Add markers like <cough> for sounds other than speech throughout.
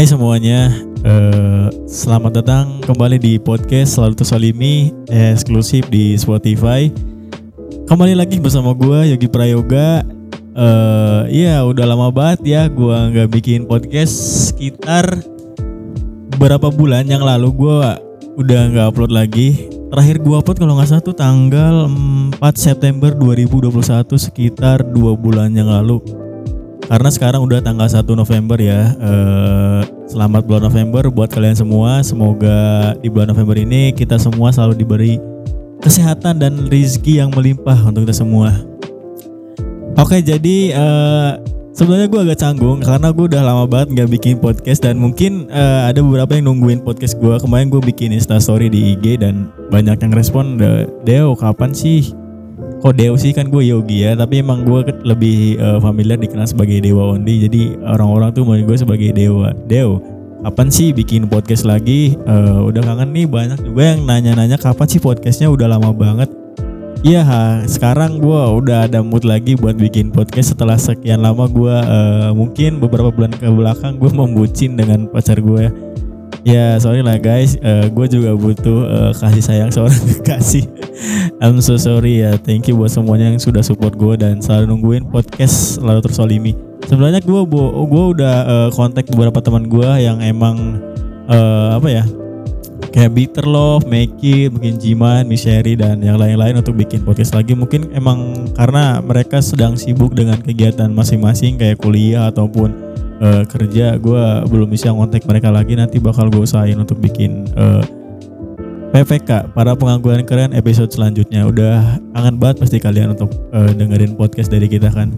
Hai semuanya, eh, selamat datang kembali di podcast Selalu Tersolimi eksklusif di Spotify. Kembali lagi bersama gue Yogi Prayoga. Eh, Iya udah lama banget ya gue nggak bikin podcast sekitar beberapa bulan yang lalu gue udah nggak upload lagi. Terakhir gue upload kalau nggak salah tuh tanggal 4 September 2021 sekitar dua bulan yang lalu karena sekarang udah tanggal 1 November ya. Eh, selamat bulan November buat kalian semua. Semoga di bulan November ini kita semua selalu diberi kesehatan dan rezeki yang melimpah untuk kita semua. Oke, jadi eh, sebenarnya gue agak canggung karena gue udah lama banget nggak bikin podcast dan mungkin eh, ada beberapa yang nungguin podcast gue. Kemarin gue bikin Insta Story di IG dan banyak yang respon, "De- Deo kapan sih kok Deo sih kan gue Yogi ya tapi emang gue lebih eh, familiar dikenal sebagai Dewa Ondi. Jadi orang-orang tuh manggil gue sebagai Dewa. Deo kapan sih bikin podcast lagi? Eh, udah kangen nih banyak juga yang nanya-nanya kapan sih podcastnya udah lama banget. Iya, sekarang gue udah ada mood lagi buat bikin podcast. Setelah sekian lama gue eh, mungkin beberapa bulan ke belakang gue <laughs> membucin dengan pacar gue. Ya sorry lah guys, gue juga butuh eh, kasih sayang seorang kekasih. <laughs> I'm so sorry ya, thank you buat semuanya yang sudah support gue dan selalu nungguin podcast lalu tersolimi. Sebenarnya gue gue udah eh, kontak beberapa teman gue yang emang eh, apa ya kayak Bitter Love, Meki, mungkin Jiman, Misheri dan yang lain-lain untuk bikin podcast lagi. Mungkin emang karena mereka sedang sibuk dengan kegiatan masing-masing kayak kuliah ataupun eh, kerja. Gue belum bisa ngontek mereka lagi. Nanti bakal gue usahain untuk bikin eh, PPK para pengangguran keren episode selanjutnya. Udah kangen banget pasti kalian untuk eh, dengerin podcast dari kita kan.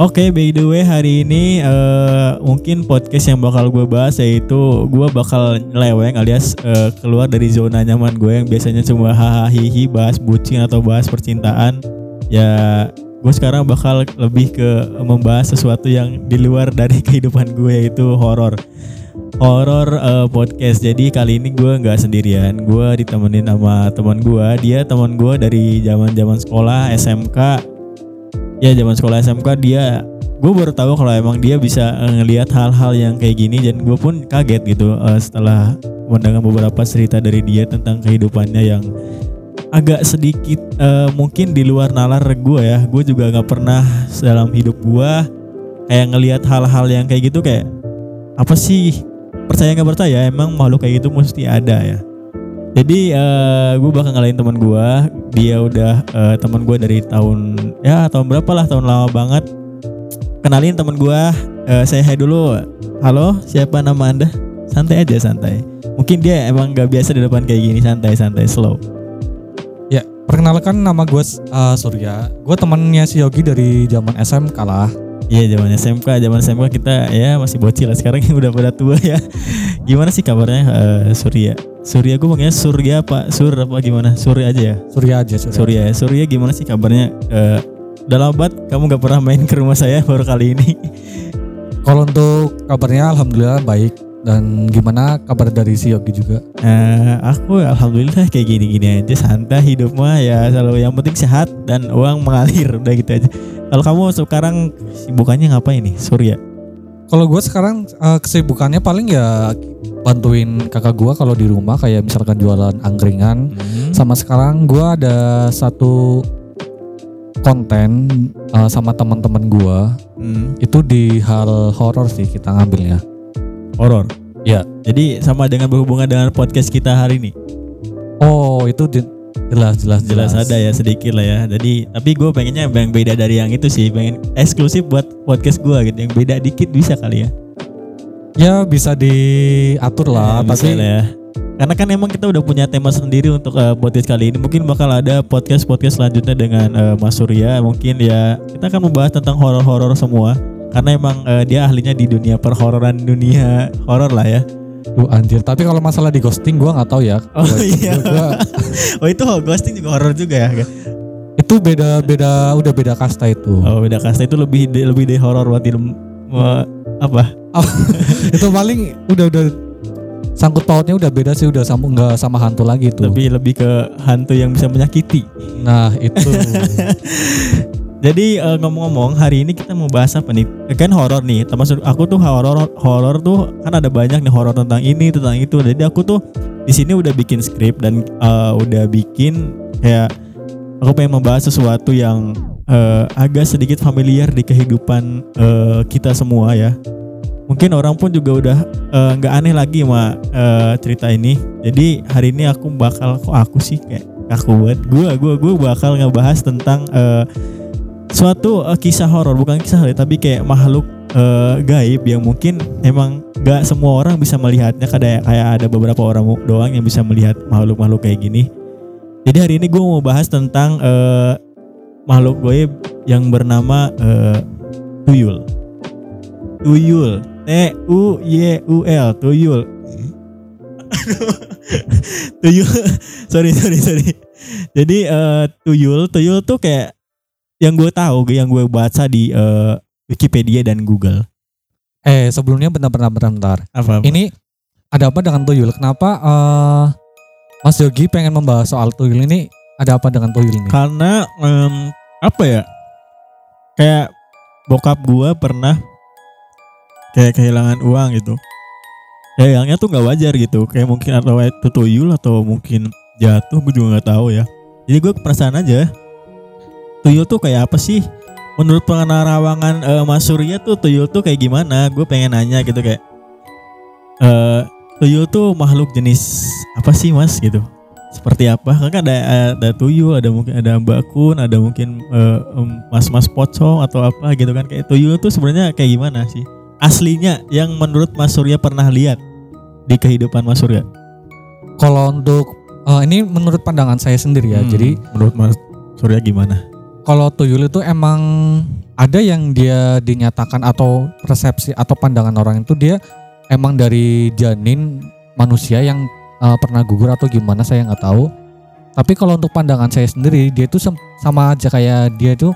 Oke, by the way hari ini eh, mungkin podcast yang bakal gue bahas yaitu gue bakal nyeleweng alias eh, keluar dari zona nyaman gue yang biasanya cuma hahaha hihi bahas bucin atau bahas percintaan. Ya, gue sekarang bakal lebih ke membahas sesuatu yang di luar dari <laughs> kehidupan gue yaitu horor. Horor eh, podcast. Jadi kali ini gue nggak sendirian. Gue ditemenin sama teman gue. Dia teman gue dari zaman-zaman sekolah SMK ya zaman sekolah SMK dia gue baru tahu kalau emang dia bisa eh, ngelihat hal-hal yang kayak gini dan gue pun kaget gitu eh, setelah mendengar beberapa cerita dari dia tentang kehidupannya yang agak sedikit eh, mungkin di luar nalar gue ya gue juga nggak pernah dalam hidup gue kayak ngelihat hal-hal yang kayak gitu kayak apa sih percaya nggak percaya emang makhluk kayak gitu mesti ada ya jadi eh gue bakal ngalahin teman gue. Dia udah eh, teman gue dari tahun ya tahun berapa lah tahun lama banget. Kenalin teman gue. Eh, saya hai dulu. Halo, siapa nama anda? Santai aja santai. Mungkin dia emang gak biasa di depan kayak gini santai santai slow. Ya, perkenalkan nama gue uh, Surya. Gue temannya si Yogi dari zaman SMK lah. Iya zaman SMK, zaman SMK kita ya masih bocil lah. Sekarang yang <laughs> udah pada tua ya. Gimana sih kabarnya eh, Surya? Surya gue panggilnya Surya apa Sur apa gimana? Surya aja ya. Surya aja, Surya. Surya ya. Surya gimana sih kabarnya? Eh, udah lama banget kamu gak pernah main ke rumah saya <laughs> baru kali ini. Kalau untuk kabarnya alhamdulillah baik dan gimana kabar dari si Yogi juga? Eh, aku alhamdulillah kayak gini-gini aja santai hidup mah ya selalu yang penting sehat dan uang mengalir <laughs> udah gitu aja. Kalau kamu sekarang sibukannya ngapain nih Surya? Kalau gue sekarang uh, kesibukannya paling ya bantuin kakak gue kalau di rumah kayak misalkan jualan angkringan. Sama sekarang gue ada satu konten uh, sama teman-teman gue Hmm, itu di hal horor sih kita ngambilnya. Horor. Ya. Jadi sama dengan berhubungan dengan podcast kita hari ini. Oh itu di- jelas jelas Jelas ada ya sedikit lah ya. Jadi tapi gue pengennya yang beda dari yang itu sih. Pengen eksklusif buat podcast gue gitu. Yang beda dikit bisa kali ya. Ya bisa diatur lah, Ya, tapi lah ya. Karena kan emang kita udah punya tema sendiri untuk eh, podcast kali ini. Mungkin bakal ada podcast-podcast selanjutnya dengan eh, Mas Surya. Mungkin ya kita akan membahas tentang horor-horor semua. Karena emang eh, dia ahlinya di dunia perhororan dunia horor lah ya. Duh anjir, tapi kalau masalah di ghosting gua nggak tahu ya. Oh Gua- iya. gua- <laughs> oh itu ghosting juga horor juga ya. itu beda beda udah beda kasta itu. Oh beda kasta itu lebih lebih dari horor buat film eh, apa? <laughs> itu paling udah udah sangkut pautnya udah beda sih udah sama nggak sama hantu lagi tuh. Lebih lebih ke hantu yang bisa menyakiti. Nah itu <laughs> Jadi eh, ngomong-ngomong hari ini kita mau bahas apa nih? Eh, Kan horor nih. Termasuk aku tuh horor horor tuh kan ada banyak nih horor tentang ini tentang itu. Jadi aku tuh di sini udah bikin skrip dan eh, udah bikin kayak aku pengen membahas sesuatu yang eh, agak sedikit familiar di kehidupan eh, kita semua ya. Mungkin orang pun juga udah nggak aneh lagi sama eh, cerita ini. Jadi hari ini aku bakal kok aku sih kayak aku buat gua gua gua bakal ngebahas tentang eh, suatu eh, kisah horor bukan kisah horor tapi kayak makhluk eh, gaib yang mungkin emang nggak semua orang bisa melihatnya kayak kayak ada beberapa orang doang yang bisa melihat makhluk-makhluk kayak gini. Jadi hari ini gue mau bahas tentang eh, makhluk gaib yang bernama eh, tuyul. Tuyul. T U Y U L. Tuyul. <laughs> tuyul. <laughs> sorry sorry sorry. Jadi eh, tuyul, tuyul tuh kayak yang gue tahu, yang gue baca di eh, Wikipedia dan Google. Eh sebelumnya bentar-bentar bentar. Apa? Ini ada apa dengan tuyul? Kenapa eh Mas Yogi pengen membahas soal tuyul ini? Ada apa dengan tuyul ini? Karena em, apa ya? Kayak bokap gue pernah kayak kehilangan uang gitu. Kayaknya tuh nggak wajar gitu. Kayak mungkin atau itu tuyul atau mungkin jatuh, gue juga nggak tahu ya. Jadi gue perasaan aja. Tuyul tuh kayak apa sih? Menurut penerawangan eh, Mas Surya tuh tuyul tuh kayak gimana? Gue pengen nanya gitu kayak. eh tuyul tuh makhluk jenis apa sih mas gitu? Seperti apa? Kan ada ada tuyul, ada mungkin ada Mbak Kun, ada mungkin em, mas-mas pocong atau apa gitu kan? Kayak tuyul tuh sebenarnya kayak gimana sih? Aslinya yang menurut Mas Surya pernah lihat di kehidupan Mas Surya. Kalau untuk eh, ini menurut pandangan saya sendiri ya. Hmm, Jadi menurut Mas Surya gimana? Kalau tuyul itu emang ada yang dia dinyatakan atau persepsi atau pandangan orang itu dia emang dari janin manusia yang eh, pernah gugur atau gimana saya nggak tahu. Tapi kalau untuk pandangan saya sendiri dia itu sama aja kayak dia itu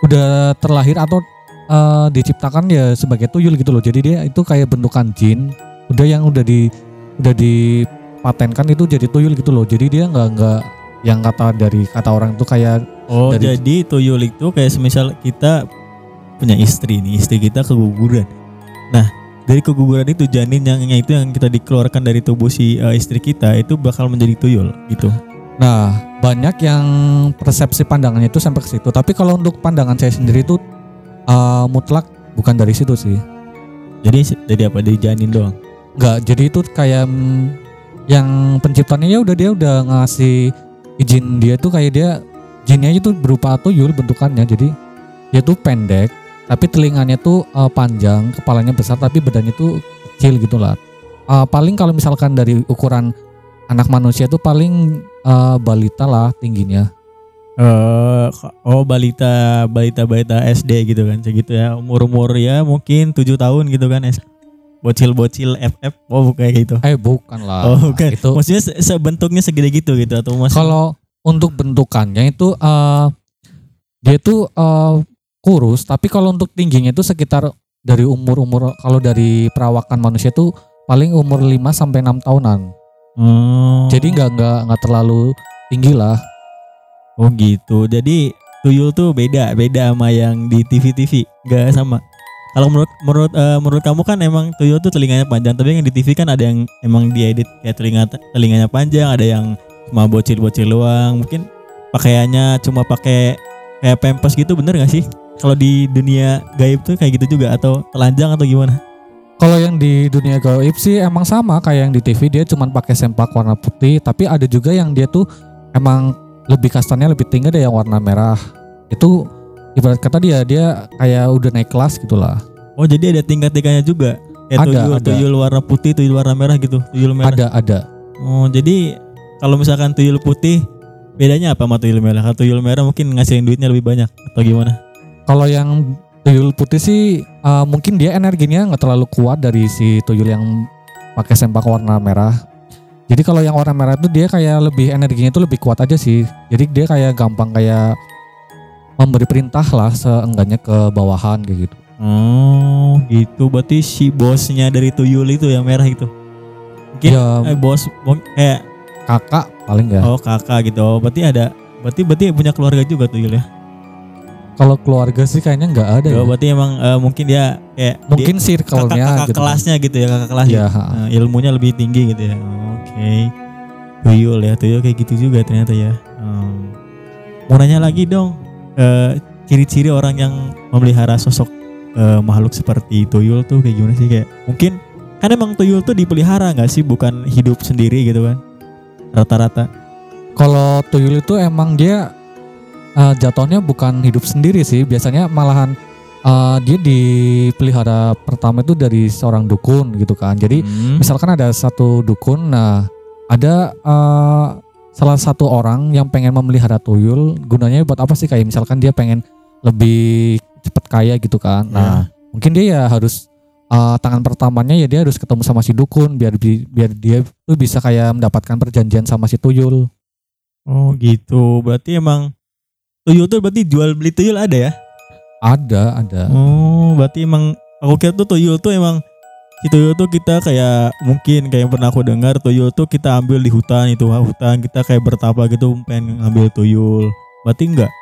udah terlahir atau eh, diciptakan ya sebagai tuyul gitu loh. Jadi dia itu kayak bentukan jin, udah yang udah di udah dipatenkan itu jadi tuyul gitu loh. Jadi dia nggak nggak yang kata dari kata orang itu kayak Oh, Dari- jadi tuyul itu kayak semisal kita punya istri nih, istri kita keguguran. Nah, dari keguguran itu janin yang itu yang kita dikeluarkan dari tubuh si eh, istri kita itu bakal menjadi tuyul gitu. Nah, banyak yang persepsi pandangannya itu sampai ke situ. Tapi kalau untuk pandangan saya sendiri itu uh, mutlak bukan dari situ sih. Jadi jadi apa? Dari janin doang. Enggak, jadi itu kayak mm, yang penciptanya ya udah dia udah ngasih izin dia tuh kayak dia jinnya itu berupa tuyul bentukannya. Jadi dia tuh pendek, tapi telinganya tuh uh, panjang, kepalanya besar tapi badannya tuh kecil gitu lah. Uh, paling kalau misalkan dari ukuran anak manusia tuh paling uh, balita lah tingginya. Eh, oh balita balita balita SD gitu kan, segitu ya. Umur umur ya mungkin tujuh tahun gitu kan, S- bocil-bocil FF. Oh kayak gitu. Eh bukan lah. Oh bukan. Itu Maksudnya se- sebentuknya segede gitu gitu atau masih kalau untuk bentukannya itu eh dia tuh eh, kurus, tapi kalau untuk tingginya itu sekitar dari umur-umur kalau dari perawakan manusia itu paling umur 5 sampai 6 tahunan. Oh. Jadi nggak nggak nggak terlalu tinggi lah. Oh gitu. Jadi tuyul tuh beda, beda sama yang di TV-TV, nggak sama. Kalau menurut menurut eh, menurut kamu kan emang tuyul tuh telinganya panjang, tapi yang di TV kan ada yang emang diedit kayak telinga telinganya panjang, ada yang cuma bocil-bocil doang. Mungkin pakaiannya cuma pakai kayak pempes gitu, bener gak sih? Kalau di dunia gaib tuh kayak gitu juga atau telanjang atau gimana? Kalau yang di dunia gaib sih emang sama kayak yang di TV dia cuman pakai sempak warna putih, tapi ada juga yang dia tuh emang lebih kastanya lebih tinggi ada yang warna merah. Itu ibarat kata dia dia kayak udah naik kelas gitulah. Oh jadi ada tingkat-tingkatnya juga. Kayak Ada, tuyul, ada. tuyul warna putih, tuyul warna merah gitu, tuyul merah. Ada ada. Oh, jadi kalau misalkan tuyul putih bedanya apa sama tuyul merah? Kalau tuyul merah mungkin ngasihin duitnya lebih banyak atau gimana? Kalau yang tuyul putih sih uh, mungkin dia energinya nggak terlalu kuat dari si tuyul yang pakai sempak warna merah. Jadi kalau yang warna merah itu dia kayak lebih energinya itu lebih kuat aja sih. Jadi dia kayak gampang kayak memberi perintah lah seenggaknya ke bawahan kayak gitu. Oh, gitu. Berarti si bosnya dari tuyul itu yang merah itu. Mungkin Ya eh, bos kayak kakak paling ya. oh kakak gitu. Oh, berarti ada berarti berarti punya keluarga juga tuyul ya. Kalau keluarga sih kayaknya nggak ada ya. Oh, berarti emang eh, mungkin dia kayak Mungkin dia, circle-nya kakak, kakak gitu. kelasnya gitu ya kakak kelas Iya, ya. Eh, ilmunya lebih tinggi gitu ya. Oke. Tuyul ya, tuyul kayak gitu juga ternyata ya. Hmm. Mau nanya lagi dong, eh, ciri-ciri orang yang memelihara sosok eh, makhluk seperti tuyul tuh kayak gimana sih kayak mungkin kan emang tuyul tuh dipelihara nggak sih bukan hidup sendiri gitu kan rata-rata Kalau tuyul itu emang dia uh, jatuhnya bukan hidup sendiri sih. Biasanya malahan uh, dia dipelihara pertama itu dari seorang dukun gitu kan. Jadi Hmm. misalkan ada satu dukun, nah ada uh, salah satu orang yang pengen memelihara tuyul, gunanya buat apa sih? Kayak misalkan dia pengen lebih cepat kaya gitu kan. Nah mungkin dia ya harus uh, tangan pertamanya ya dia harus ketemu sama si dukun biar bi- biar dia tuh bisa kayak mendapatkan perjanjian sama si tuyul. Oh gitu, berarti emang tuyul tuh berarti jual beli tuyul ada ya? Ada, ada. Oh, berarti emang aku kira tuh tuyul tuh emang si tuyul tuh kita kayak mungkin kayak yang pernah aku dengar tuyul tuh kita ambil di hutan itu hutan kita kayak bertapa gitu pengen ngambil tuyul. Berarti enggak?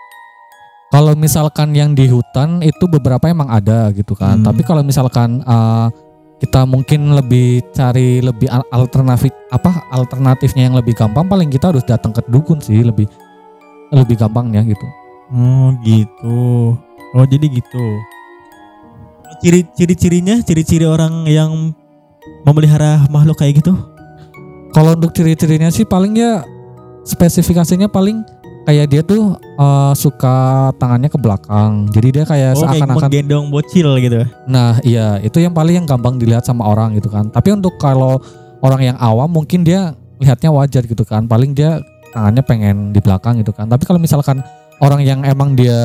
Kalau misalkan yang di hutan itu beberapa emang ada gitu kan. Hmm. Tapi kalau misalkan uh, kita mungkin lebih cari lebih al- alternatif apa alternatifnya yang lebih gampang paling kita harus datang ke dukun sih lebih lebih gampangnya gitu. Oh gitu. Oh jadi gitu. Ciri ciri-cirinya, ciri-ciri orang yang memelihara makhluk kayak gitu? Kalau untuk ciri-cirinya sih paling ya spesifikasinya paling kayak dia tuh uh, suka tangannya ke belakang. Jadi dia kayak Oh seakan-akan menggendong bocil gitu. Nah iya itu yang paling yang gampang dilihat sama orang gitu kan. Tapi untuk kalau orang yang awam mungkin dia lihatnya wajar gitu kan. Paling dia tangannya pengen di belakang gitu kan. Tapi kalau misalkan orang yang emang dia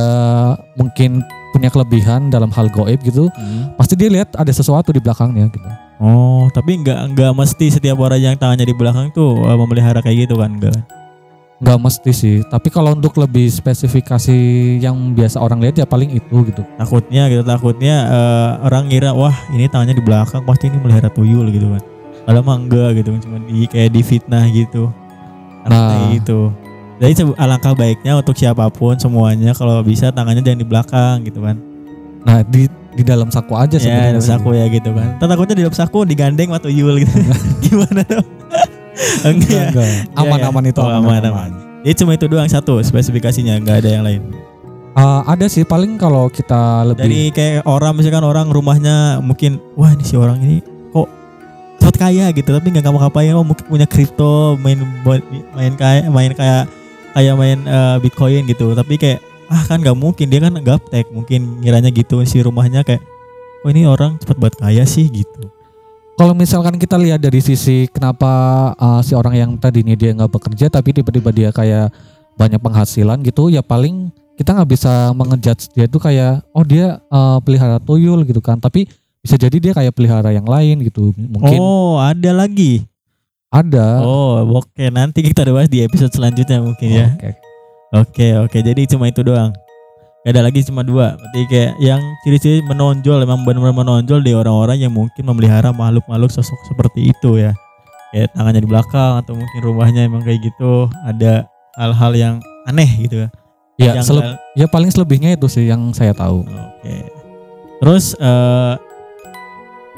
mungkin punya kelebihan dalam hal goib gitu, pasti dia lihat ada sesuatu di belakangnya gitu. Oh, tapi nggak nggak mesti setiap orang yang tangannya di belakang tuh eh, memelihara kayak gitu kan enggak? Nggak mesti sih. Tapi kalau untuk lebih spesifikasi yang biasa orang lihat ya paling itu gitu. Takutnya gitu, takutnya eh, orang ngira wah ini tangannya di belakang pasti ini melihara tuyul gitu kan. Padahal mah enggak gitu, cuma di kayak di fitnah gitu. Nah. Gitu. Jadi alangkah baiknya untuk siapa pun semuanya kalau bisa tangannya jangan di belakang gitu kan. Nah di di dalam saku aja Ya, sebenarnya. dalam sih. saku ya gitu kan. Ntar takutnya di dalam saku digandeng sama tuyul gitu. <laughs> Gimana dong? <laughs> Enggak, Enggak. <laughs> enggak. Aman-aman ya. itu Oh, aman, aman. Jadi cuma itu doang satu spesifikasinya, nggak ada yang lain. Uh, ada sih paling kalau kita lebih Dari kayak orang misalkan orang rumahnya mungkin wah ini si orang ini kok cepet kaya gitu tapi nggak ngapa-ngapain oh mungkin punya kripto main main kayak main kayak kayak main eh, bitcoin gitu tapi kayak ah kan nggak mungkin dia kan gaptek mungkin ngiranya gitu si rumahnya kayak oh ini orang cepet buat kaya sih gitu Kalau misalkan kita lihat dari sisi kenapa uh, si orang yang tadinya dia nggak bekerja tapi tiba-tiba dia kayak banyak penghasilan gitu, ya paling kita nggak bisa mengejudge dia tuh kayak oh dia uh, pelihara tuyul gitu kan, tapi bisa jadi dia kayak pelihara yang lain gitu, mungkin oh ada lagi ada. oh oke nanti kita bahas di episode selanjutnya mungkin ya Oke. Oke oke jadi cuma itu doang. Gak ada lagi cuma dua. Berarti kayak yang ciri-ciri menonjol emang benar-benar menonjol di orang-orang yang mungkin memelihara makhluk-makhluk sosok seperti itu ya. Kayak tangannya di belakang atau mungkin rumahnya emang kayak gitu. Ada hal-hal yang aneh gitu ya. Ya, seleb- ya paling selebihnya itu sih yang saya tahu. Oke. Terus eh,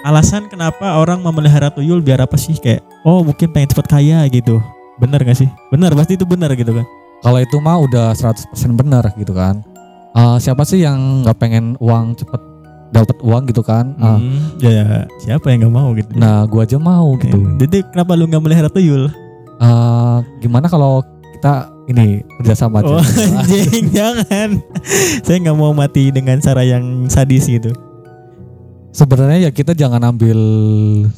alasan kenapa orang memelihara tuyul biar apa sih kayak oh mungkin pengen cepat kaya gitu. Bener gak sih? Bener pasti itu bener gitu kan. Kalau itu mah udah 100% benar gitu kan. Uh, siapa sih yang nggak pengen uang cepet dapat uang gitu kan? Uh, Hmm, ya, ya, siapa yang nggak mau gitu. Nah, gua aja mau gitu. Jadi kenapa lu nggak melihara tuyul? Eh, gimana kalau kita ini kerjasama aja? Oh <laughs> anjing jangan. Saya nggak mau mati dengan cara yang sadis gitu. Sebenarnya ya kita jangan ambil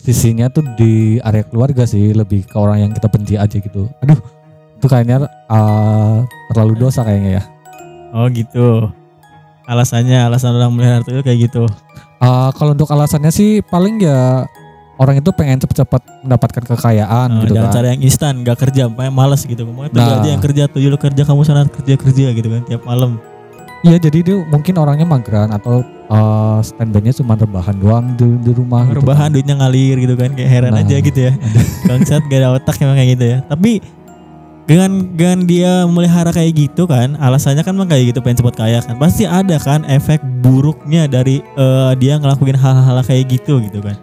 sisinya tuh di area keluarga sih, lebih ke orang yang kita benci aja gitu. Aduh, itu kayaknya eh, terlalu dosa kayaknya ya. Oh gitu. Alasannya alasan orang melihara tuyul kayak gitu. Eh, kalau untuk alasannya sih paling ya orang itu pengen cepet-cepet mendapatkan kekayaan Nah, gitu jangan kan. cara yang instan, gak kerja, makanya malas gitu. Ngomongnya tuyul Nah. aja yang kerja, tuyul kerja, kamu sana kerja kerja gitu kan tiap malam. Iya jadi dia mungkin orangnya mageran atau eh, standby-nya cuma rebahan doang di, di rumah. gitu Rebahan kan. duitnya ngalir gitu kan, kayak heran Nah. aja gitu ya. <laughs> Bangsat gak ada otak emang kayak gitu ya. Tapi dengan dengan dia melihara kayak gitu kan alasannya kan kayak gitu pengen cepat kaya kan pasti ada kan efek buruknya dari eh, dia ngelakuin hal-hal kayak gitu gitu kan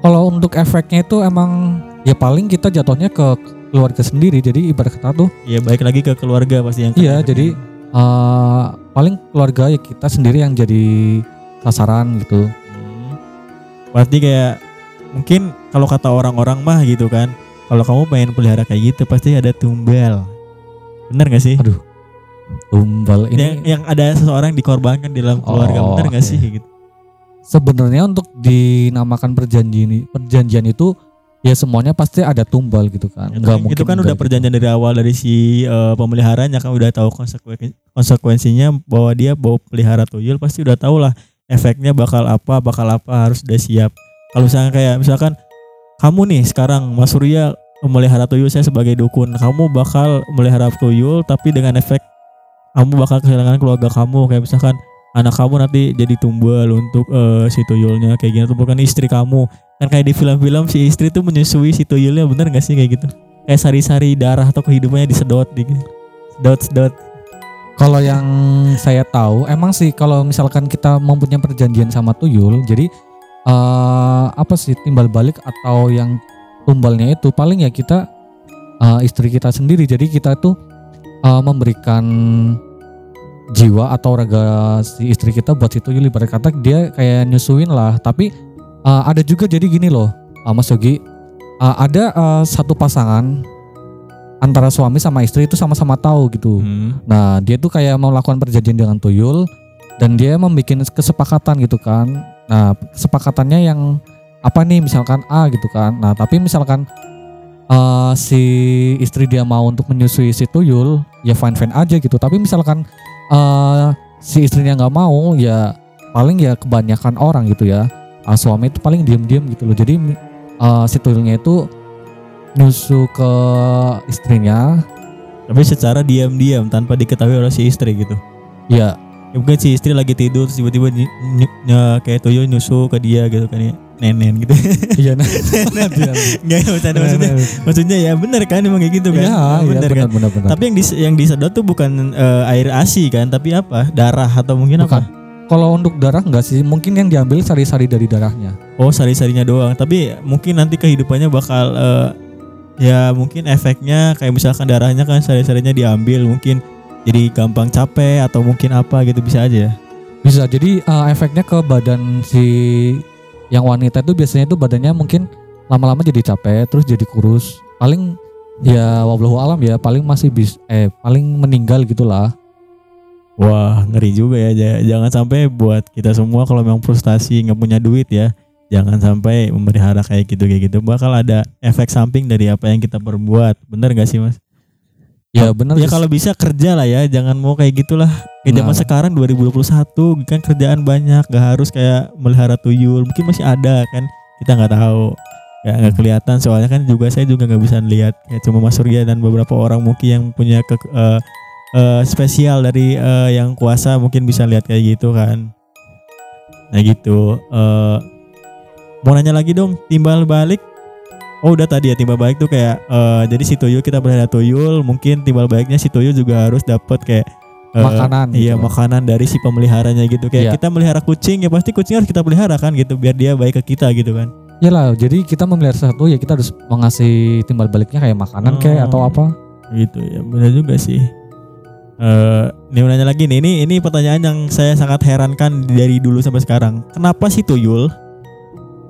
Kalau untuk efeknya itu emang ya paling kita jatuhnya ke keluarga sendiri. Jadi ibarat kata tuh ya baik lagi ke keluarga pasti yang Iya, jadi eh, paling keluarga ya kita sendiri yang jadi sasaran gitu. Hmm. Berarti kayak mungkin kalau kata orang-orang mah gitu kan, kalau kamu pengen pelihara kayak gitu pasti ada tumbal. Bener gak sih? Aduh, Tumbal ini Yang, yang ada seseorang dikorbankan di dalam keluarga, Oh, bener gak oke. sih gitu? sebenarnya untuk dinamakan perjanjian perjanjian itu ya semuanya pasti ada tumbal gitu kan. Itu, Nggak mungkin itu kan udah gitu. perjanjian dari awal dari si eh, pemeliharanya kan udah tahu konsekuen- konsekuensinya bahwa dia bawa pelihara tuyul pasti udah tahu lah efeknya bakal apa, bakal apa harus udah siap. Kalau misalkan kayak misalkan kamu nih sekarang Mas Surya memelihara tuyul saya sebagai dukun, kamu bakal melihara tuyul tapi dengan efek kamu bakal kehilangan keluarga kamu. Kayak misalkan anak kamu nanti jadi tumbal untuk eh, si tuyulnya. Kayak gini bukan istri kamu. Kan kayak di film-film si istri tuh menyusui si tuyulnya. Bener gak sih kayak gitu? Kayak sari-sari darah atau kehidupannya disedot di sedot sedot. Kalau yang saya tahu emang sih kalau misalkan kita mempunyai perjanjian sama tuyul, jadi eh, apa sih timbal balik atau yang tumbalnya itu paling ya kita eh, istri kita sendiri. Jadi kita tuh eh, memberikan jiwa atau raga si istri kita buat si tuyul ibarat kata dia kayak nyusuin lah. Tapi eh, ada juga jadi gini loh, eh, Mas Yogi, eh, ada eh, satu pasangan antara suami sama istri itu sama-sama tahu gitu. Hmm. Nah, dia tuh kayak mau melakukan perjanjian dengan tuyul dan dia membuat kesepakatan gitu kan. Nah, kesepakatannya yang apa nih misalkan A gitu kan. Nah, tapi misalkan eh, si istri dia mau untuk menyusui si tuyul, ya fine fine aja gitu. Tapi misalkan eh, si istrinya nggak mau, ya paling ya kebanyakan orang gitu ya. Ah, suami itu paling diam-diam gitu loh. Jadi eh, si tuyulnya itu nyusu ke istrinya, tapi secara diam-diam tanpa diketahui oleh si istri gitu ya ya mungkin si istri lagi tidur terus tiba-tiba ny- ny- ny- kayak tuyul nyusu ke dia gitu kan ya. Nenen gitu. Iya <laughs> nah. nggak bercanda maksudnya maksudnya ya bener kan emang kayak gitu kan? Iya, iya bener kan? benar benar. Benar. tapi yang dis yang disedot tuh bukan eh, air asi kan tapi apa? Darah atau mungkin Bukan. apa? Kalau untuk darah enggak sih, mungkin yang diambil sari-sari dari darahnya. oh sari-sarinya doang. Tapi mungkin nanti kehidupannya bakal eh, ya mungkin efeknya kayak misalkan darahnya kan sari-sarinya diambil mungkin jadi gampang capek atau mungkin apa gitu bisa aja ya Bisa jadi eh, efeknya ke badan si yang wanita itu biasanya itu badannya mungkin lama-lama jadi capek, terus jadi kurus. Paling ya wallahu alam ya, paling masih bis eh paling meninggal gitulah. Wah ngeri juga ya Ja- Jangan sampai buat kita semua Kalau memang frustasi nggak punya duit ya Jangan sampai memelihara kayak gitu kayak gitu Bakal ada efek samping dari apa yang kita perbuat Bener gak sih mas? Ya benar Ya kalau bisa kerja lah ya Jangan mau kayak gitulah Kayak zaman Nah. sekarang 2021 Kan kerjaan banyak Gak harus kayak melihara tuyul Mungkin masih ada kan Kita nggak tahu Ya nggak kelihatan soalnya kan juga saya juga nggak bisa lihat ya cuma Mas Surya dan beberapa orang mungkin yang punya ke eh, eh, spesial dari eh, yang kuasa mungkin bisa lihat kayak gitu kan. Nah gitu. eh mau nanya lagi dong timbal balik. Oh udah tadi ya timbal balik tuh kayak eh, jadi si tuyul kita berada tuyul mungkin timbal baliknya si tuyul juga harus dapat kayak eh, Makanan Iya gitu. makanan dari si pemeliharanya gitu kayak Iya. kita melihara kucing ya pasti kucing harus kita pelihara kan gitu biar dia baik ke kita gitu kan. Yalah, jadi kita memelihara satu ya kita harus mengasih timbal baliknya kayak makanan kayak atau Oh. apa. gitu ya benar juga sih eh ini mau nanya lagi nih ini ini pertanyaan yang saya sangat herankan dari dulu sampai sekarang kenapa sih tuyul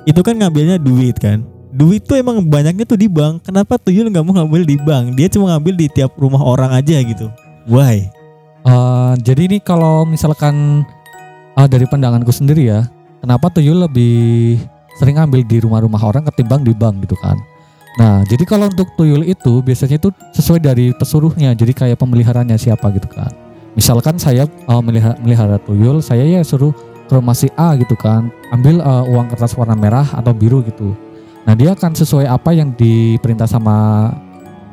itu kan ngambilnya duit kan duit tuh emang banyaknya tuh di bank kenapa tuyul nggak mau ngambil di bank dia cuma ngambil di tiap rumah orang aja gitu why Eh, jadi ini kalau misalkan eh, dari pandanganku sendiri ya, kenapa tuyul lebih sering ambil di rumah-rumah orang ketimbang di bank gitu kan? Nah, jadi kalau untuk tuyul itu biasanya itu sesuai dari pesuruhnya, jadi kayak pemeliharanya siapa gitu kan. Misalkan saya eh, melihara, melihara tuyul, saya ya suruh ke rumah si A gitu kan, ambil eh, uang kertas warna merah atau biru gitu. Nah, dia akan sesuai apa yang diperintah sama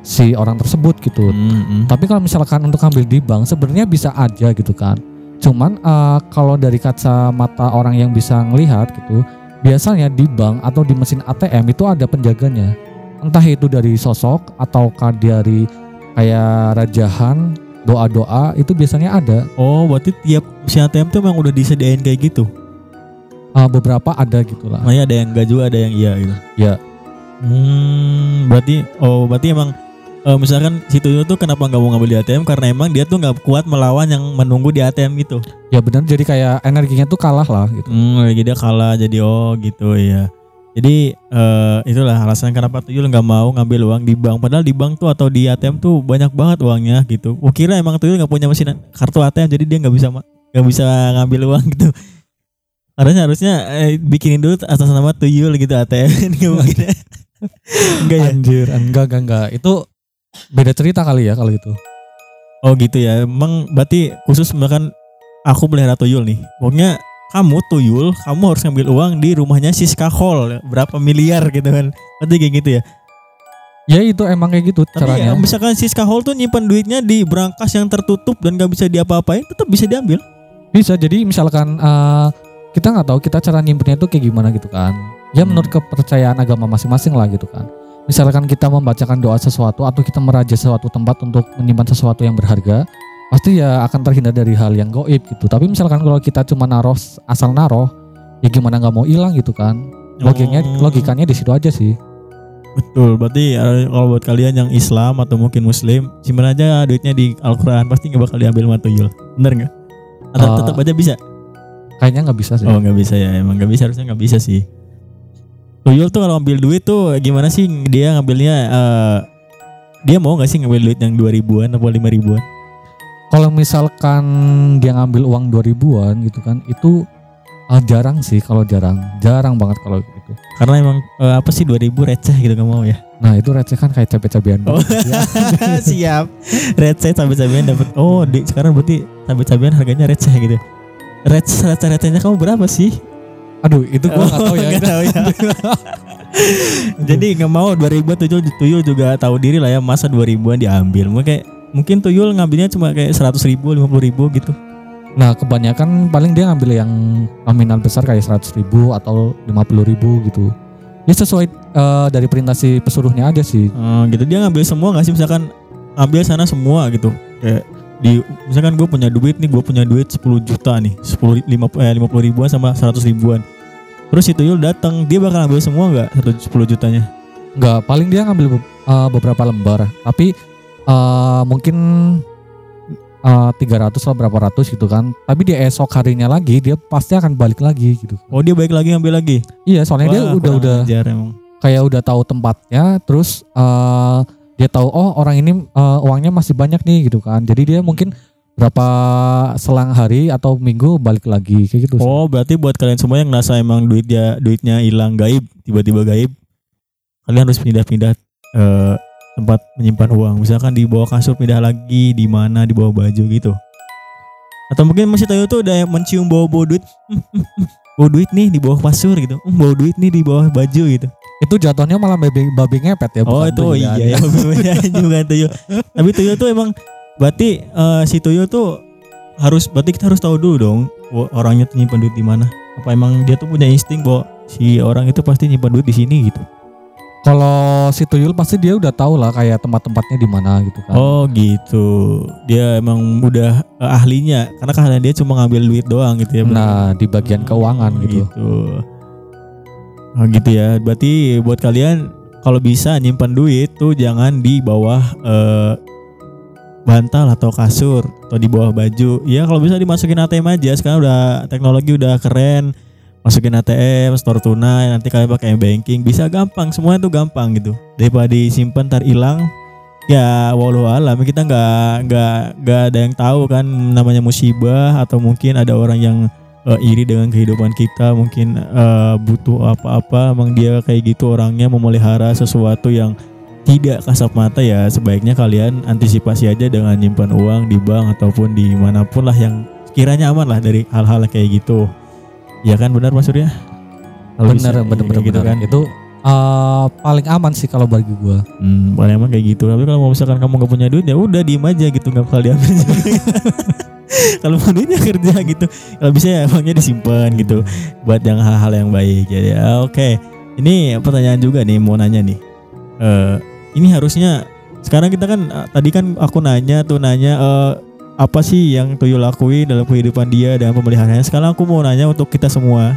si orang tersebut gitu. Mm-mm. Tapi kalau misalkan untuk ambil di bank sebenarnya bisa aja gitu kan. Cuman eh, kalau dari kacamata orang yang bisa ngelihat gitu, biasanya di bank atau di mesin ATM itu ada penjaganya. Entah itu dari sosok ataukah dari kayak rajahan, doa-doa itu biasanya ada. Oh, berarti tiap si ATM tuh emang udah disediain kayak gitu. Uh, beberapa ada gitu lah. Makanya ada yang enggak juga, ada yang iya gitu. Ya. Hmm, berarti oh berarti emang eh, misalkan si Tuyul tuh kenapa nggak mau ngambil di ATM karena emang dia tuh nggak kuat melawan yang menunggu di ATM gitu. Ya benar jadi kayak energinya tuh kalah lah gitu. Hmm, jadi dia kalah jadi oh gitu ya. Jadi eh, itulah alasan kenapa Tuyul nggak mau ngambil uang di bank. Padahal di bank tuh atau di ATM tuh banyak banget uangnya gitu. Gua kira emang Tuyul nggak punya mesin kartu ATM jadi dia nggak bisa nggak bisa ngambil uang gitu. Harusnya harusnya eh, bikinin dulu atas nama Tuyul gitu ATM. <laughs> Nggak mungkin. Enggak ya? Anjir, enggak enggak enggak. Itu beda cerita kali ya kalau itu. Oh gitu ya. Emang berarti khusus misalkan aku pelihara tuyul nih. Pokoknya kamu tuyul, kamu harus ngambil uang di rumahnya Siska Hall berapa miliar gitu kan. Berarti kayak gitu ya. Ya itu emang kayak gitu Tapi caranya. ya, misalkan Siska Hall tuh nyimpan duitnya di brankas yang tertutup dan gak bisa diapa-apain, tetap bisa diambil. Bisa jadi misalkan eh, kita nggak tahu kita cara nyimpennya itu kayak gimana gitu kan. Ya Hmm. menurut kepercayaan agama masing-masing lah gitu kan. Misalkan kita membacakan doa sesuatu atau kita meraja suatu tempat untuk menyimpan sesuatu yang berharga, pasti ya akan terhindar dari hal yang goib gitu. Tapi misalkan kalau kita cuma naruh asal naruh, ya gimana nggak mau hilang gitu kan. Logikanya Oh. logikanya di situ aja sih. Betul, berarti eh, kalau buat kalian yang Islam atau mungkin Muslim, simpan aja duitnya di Al-Quran, pasti nggak bakal diambil sama tuyul. Bener nggak? Atau Eh, tetap aja bisa? Kayaknya nggak bisa sih. Oh nggak bisa ya, emang nggak bisa harusnya nggak bisa sih. Tuyul tuh kalau ngambil duit tuh gimana sih dia ngambilnya? eh, dia mau nggak sih ngambil duit yang dua ribuan atau lima ribuan? Kalau misalkan dia ngambil uang 2000-an gitu kan, itu eh, jarang sih kalau jarang. Jarang banget kalau gitu. Karena emang eh, apa sih dua ribu receh gitu nggak mau ya? Nah, itu receh kan kayak cabe-cabean Oh. Ya. <laughs> Siap, receh sampai cabean dapat. Oh di, sekarang berarti sampai cabean harganya receh gitu. Receh recehnya kamu berapa sih? Aduh, itu gua nggak tahu ya. Nggak tahu ya. <laughs> Jadi nggak mau 2000 tuyul juga tahu diri lah ya masa 2000-an diambil. Mungkin mungkin tuyul ngambilnya cuma kayak 100 ribu, 50 ribu gitu. Nah, kebanyakan paling dia ngambil yang nominal besar kayak 100 ribu atau 50 ribu gitu. Ya sesuai eh, dari perintah si pesuruhnya aja sih. Oh, gitu dia ngambil semua nggak sih misalkan ambil sana semua gitu. Kayak di misalkan gue punya duit nih, gue punya duit 10 juta nih, 10 lima eh, 50 ribuan sama 100 ribuan. Terus si tuyul datang, dia bakal ambil semua nggak? Satu 10 jutanya? Enggak, paling dia ngambil eh, beberapa lembar. Tapi eh, mungkin eh, 300 atau berapa ratus gitu kan. Tapi dia esok harinya lagi dia pasti akan balik lagi gitu. Oh dia balik lagi ngambil lagi. Iya, soalnya dia Wah, udah kurang udah emang. kayak udah tahu tempatnya, terus eh, dia tahu oh orang ini eh, uangnya masih banyak nih gitu kan. Jadi dia mungkin berapa selang hari atau minggu balik lagi kayak gitu. Oh berarti buat kalian semua yang ngerasa emang duitnya duitnya hilang gaib tiba-tiba gaib, kalian harus pindah-pindah eh, tempat menyimpan uang. Misalkan di bawah kasur pindah lagi, di mana di bawah baju gitu. Atau mungkin masih tahu tuh udah mencium bau-bau duit, bau duit nih di bawah kasur gitu, "Hmm, bau duit nih di bawah baju gitu. Itu jatuhnya malah babi, babi ngepet ya. Oh bukan itu iya ya, beda juga tuyul. Tapi tuyul tuh emang berarti eh, si tuyul tuh harus berarti kita harus tahu dulu dong orangnya tuh nyimpan duit di mana. Apa emang dia tuh punya insting bahwa si orang itu pasti nyimpan duit di sini gitu. Kalau si tuyul pasti dia udah tahu lah kayak tempat-tempatnya di mana gitu kan. Oh gitu. Dia emang udah eh, ahlinya karena keahlian dia cuma ngambil duit doang gitu ya. Nah, di bagian keuangan gitu. Oh gitu ya. Berarti buat kalian kalau bisa nyimpan duit tuh jangan di bawah eh, bantal atau kasur atau di bawah baju. Ya kalau bisa dimasukin ATM aja. Sekarang udah teknologi udah keren. Masukin ATM, store tunai, nanti kalian pakai banking, bisa gampang. Semuanya tuh gampang gitu. Daripada disimpan ntar hilang, ya walau alam kita nggak nggak nggak ada yang tahu kan namanya musibah atau mungkin ada orang yang eh, iri dengan kehidupan kita mungkin eh, butuh apa-apa emang dia kayak gitu orangnya memelihara sesuatu yang tidak kasat mata ya sebaiknya kalian antisipasi aja dengan nyimpan uang di bank ataupun di mana pun lah yang kiranya aman lah dari hal-hal kayak gitu ya kan benar Mas Surya Kalau bisa, Bener, bener, iya, bener, gitu kan Itu eh, paling aman sih kalau bagi gua. Hmm, paling emang kayak gitu. Tapi kalau misalkan kamu gak punya duit ya udah diem aja gitu nggak bakal diambil. <laughs> kalau mau duitnya kerja <laughs> gitu. Kalau bisa ya emangnya disimpan gitu buat yang hal-hal yang baik ya. ya. Oke. Ini pertanyaan juga nih mau nanya nih. Eh ini harusnya sekarang kita kan eh, tadi kan aku nanya tuh nanya eh, apa sih yang tuyul lakuin dalam kehidupan dia dan pemeliharaannya sekarang aku mau nanya untuk kita semua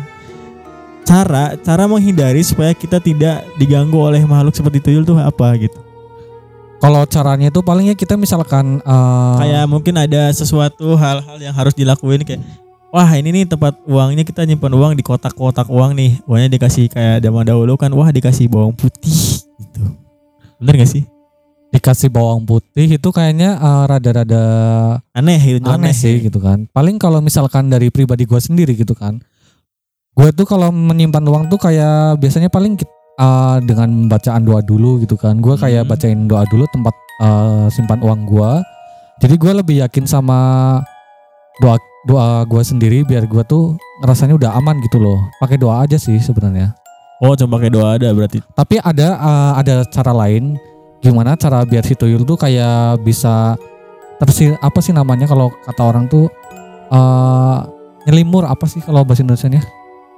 cara cara menghindari supaya kita tidak diganggu oleh makhluk seperti tuyul tuh apa gitu Kalau caranya itu palingnya kita misalkan eh, kayak mungkin ada sesuatu hal-hal yang harus dilakuin kayak wah ini nih tempat uangnya kita nyimpan uang di kotak-kotak uang nih uangnya dikasih kayak zaman dahulu kan wah dikasih bawang putih gitu bener gak sih dikasih bawang putih itu kayaknya eh, rada-rada aneh gitu aneh sih gitu kan. Paling kalau misalkan dari pribadi gue sendiri gitu kan. Gue tuh kalau menyimpan uang tuh kayak biasanya paling eh, dengan bacaan doa dulu gitu kan. Gue kayak Hmm. bacain doa dulu tempat eh, simpan uang gue. Jadi gue lebih yakin sama doa doa gue sendiri biar gue tuh ngerasanya udah aman gitu loh. Pakai doa aja sih sebenarnya. oh cuma pakai doa ada berarti Tapi ada eh, ada cara lain gimana cara biar si tuyul tuh kayak bisa tersi apa sih namanya kalau kata orang tuh eh nyelimur apa sih kalau bahasa Indonesia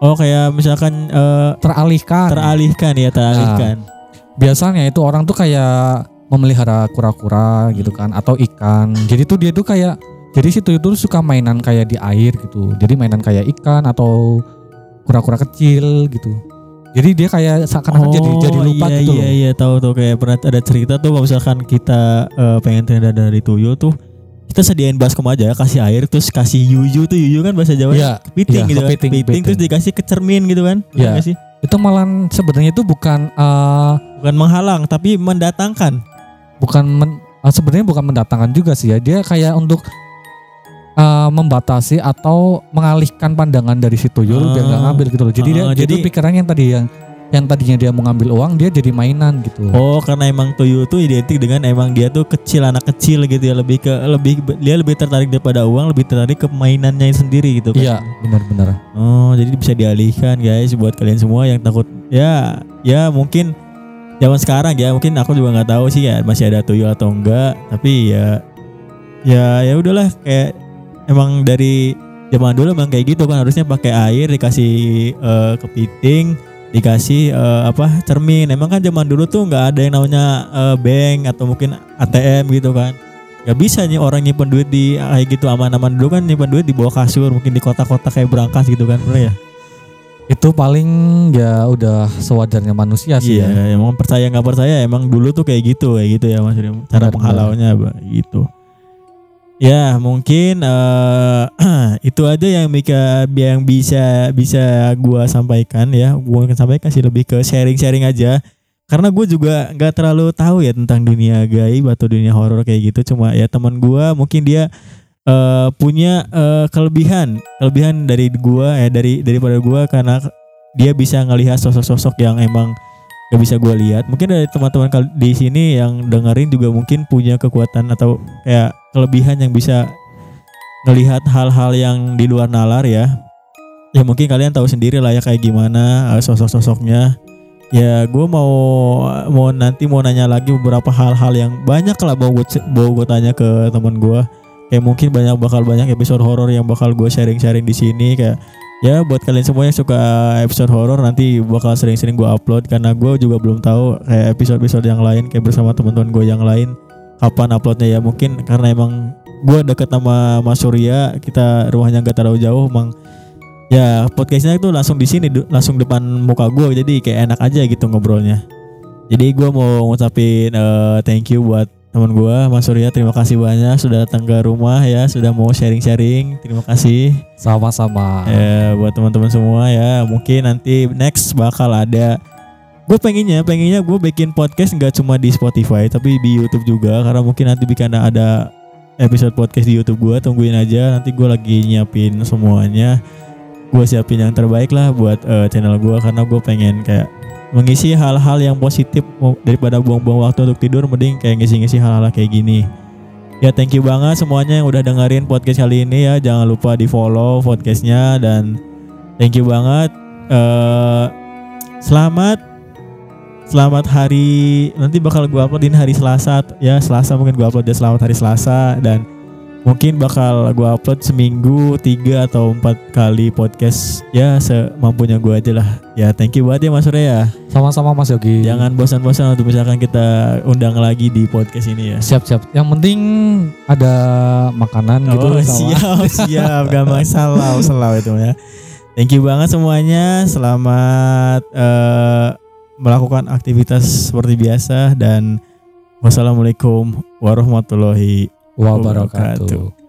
oh kayak misalkan eh, teralihkan. teralihkan ya teralihkan Biasanya itu orang tuh kayak memelihara kura-kura gitu kan atau ikan. Jadi tuh dia tuh kayak jadi si tuyul tuh suka mainan kayak di air gitu. Jadi mainan kayak ikan atau kura-kura kecil gitu. Jadi dia kayak seakan-akan jadi jadi lupa iya, gitu iya, loh. Iya tahu tuh kayak pernah ada cerita tuh kalau misalkan kita eh, pengen terhindar dari tuyul tuh kita sediain baskom aja kasih air terus kasih yuyu tuh yuyu kan bahasa Jawa Iya, kepiting iya, gitu kan kepiting, kepiting. terus dikasih ke cermin gitu kan nggak sih? Itu malah sebenarnya itu bukan eh, bukan menghalang tapi mendatangkan. bukan men- eh, sebenarnya bukan mendatangkan juga sih ya. Dia kayak untuk eh, membatasi atau mengalihkan pandangan dari si tuyul biar nggak Ah. ngambil gitu loh. Jadi dia Ah, jadi jadi- pikirannya yang tadi yang yang tadinya dia mau ngambil uang dia jadi mainan gitu. Oh karena emang tuyul tuh identik dengan emang dia tuh kecil anak kecil gitu ya. Lebih ke lebih dia lebih tertarik daripada uang lebih tertarik ke mainannya sendiri gitu kan. Iya benar-benar. Oh, jadi bisa dialihkan guys buat kalian semua yang takut. Ya ya mungkin zaman sekarang ya mungkin aku juga nggak tahu sih ya masih ada tuyul atau enggak. Tapi ya ya ya udahlah kayak emang dari zaman dulu emang kayak gitu kan harusnya pakai air dikasih eh, kepiting dikasih eh, apa cermin. Emang kan zaman dulu tuh nggak ada yang namanya eh, bank atau mungkin ATM gitu kan. Nggak bisa nih orang nyimpen duit di kayak gitu aman-aman. Dulu kan nyimpen duit di bawah kasur mungkin di kotak-kotak kayak berangkas gitu kan bener ya? Itu paling ya udah sewajarnya manusia sih iya ya. emang percaya nggak percaya emang dulu tuh kayak gitu kayak gitu ya mas Rim. cara penghalaunya gitu ya mungkin eh, <clears throat> itu aja yang Mika yang bisa bisa gua sampaikan ya. Gua akan sampaikan sih lebih ke sharing-sharing aja. Karena gue juga nggak terlalu tahu ya tentang dunia gaib atau dunia horor kayak gitu. Cuma ya teman gua mungkin dia eh, punya eh, kelebihan. Kelebihan dari gua ya dari daripada gua karena dia bisa ngelihat sosok-sosok yang emang gak bisa gua lihat. Mungkin dari teman-teman di sini yang dengerin juga mungkin punya kekuatan atau kayak kelebihan yang bisa ngelihat hal-hal yang di luar nalar ya. Ya mungkin kalian tahu sendiri lah ya kayak gimana eh, sosok-sosoknya. Ya gue mau mau nanti mau nanya lagi beberapa hal-hal yang banyak lah mau gue gue tanya ke teman gue kayak mungkin banyak bakal banyak episode horor yang bakal gue sharing-sharing di sini. Kayak ya buat kalian semua yang suka episode horor nanti bakal sering-sering gue upload. Karena gue juga belum tahu kayak episode-episode yang lain kayak bersama teman-teman gue yang lain kapan uploadnya ya? Mungkin karena emang gue deket sama Mas Surya kita rumahnya gak terlalu jauh emang ya podcastnya itu langsung di sini langsung depan muka gue jadi kayak enak aja gitu ngobrolnya. Jadi gue mau ngucapin eh, thank you buat teman gue Mas Surya terima kasih banyak sudah datang ke rumah ya sudah mau sharing-sharing terima kasih. Sama-sama. Ya buat teman-teman semua ya mungkin nanti next bakal ada gue pengennya pengennya gue bikin podcast nggak cuma di Spotify tapi di YouTube juga. Karena mungkin nanti bikin ada episode podcast di YouTube gue tungguin aja. Nanti gue lagi nyiapin semuanya. Gue siapin yang terbaik lah buat eh, channel gue karena gue pengen kayak mengisi hal-hal yang positif daripada buang-buang waktu untuk tidur. Mending kayak ngisi-ngisi hal-hal kayak gini. Ya thank you banget semuanya yang udah dengerin podcast kali ini ya. Jangan lupa di follow podcastnya dan thank you banget. Eh selamat selamat hari nanti bakal gue uploadin hari Selasa ya Selasa mungkin gue upload ya selamat hari Selasa dan mungkin bakal gue upload seminggu tiga atau empat kali podcast ya semampunya gue aja lah ya thank you banget ya Mas Surya ya Sama-sama Mas Yogi. jangan bosan-bosan untuk misalkan kita undang lagi di podcast ini ya siap-siap. Yang penting ada makanan gitu oh, sama. siap <laughs> siap gampang salah salah itu ya thank you banget semuanya selamat eh, melakukan aktivitas seperti biasa dan wassalamualaikum warahmatullahi wabarakatuh. wabarakatuh.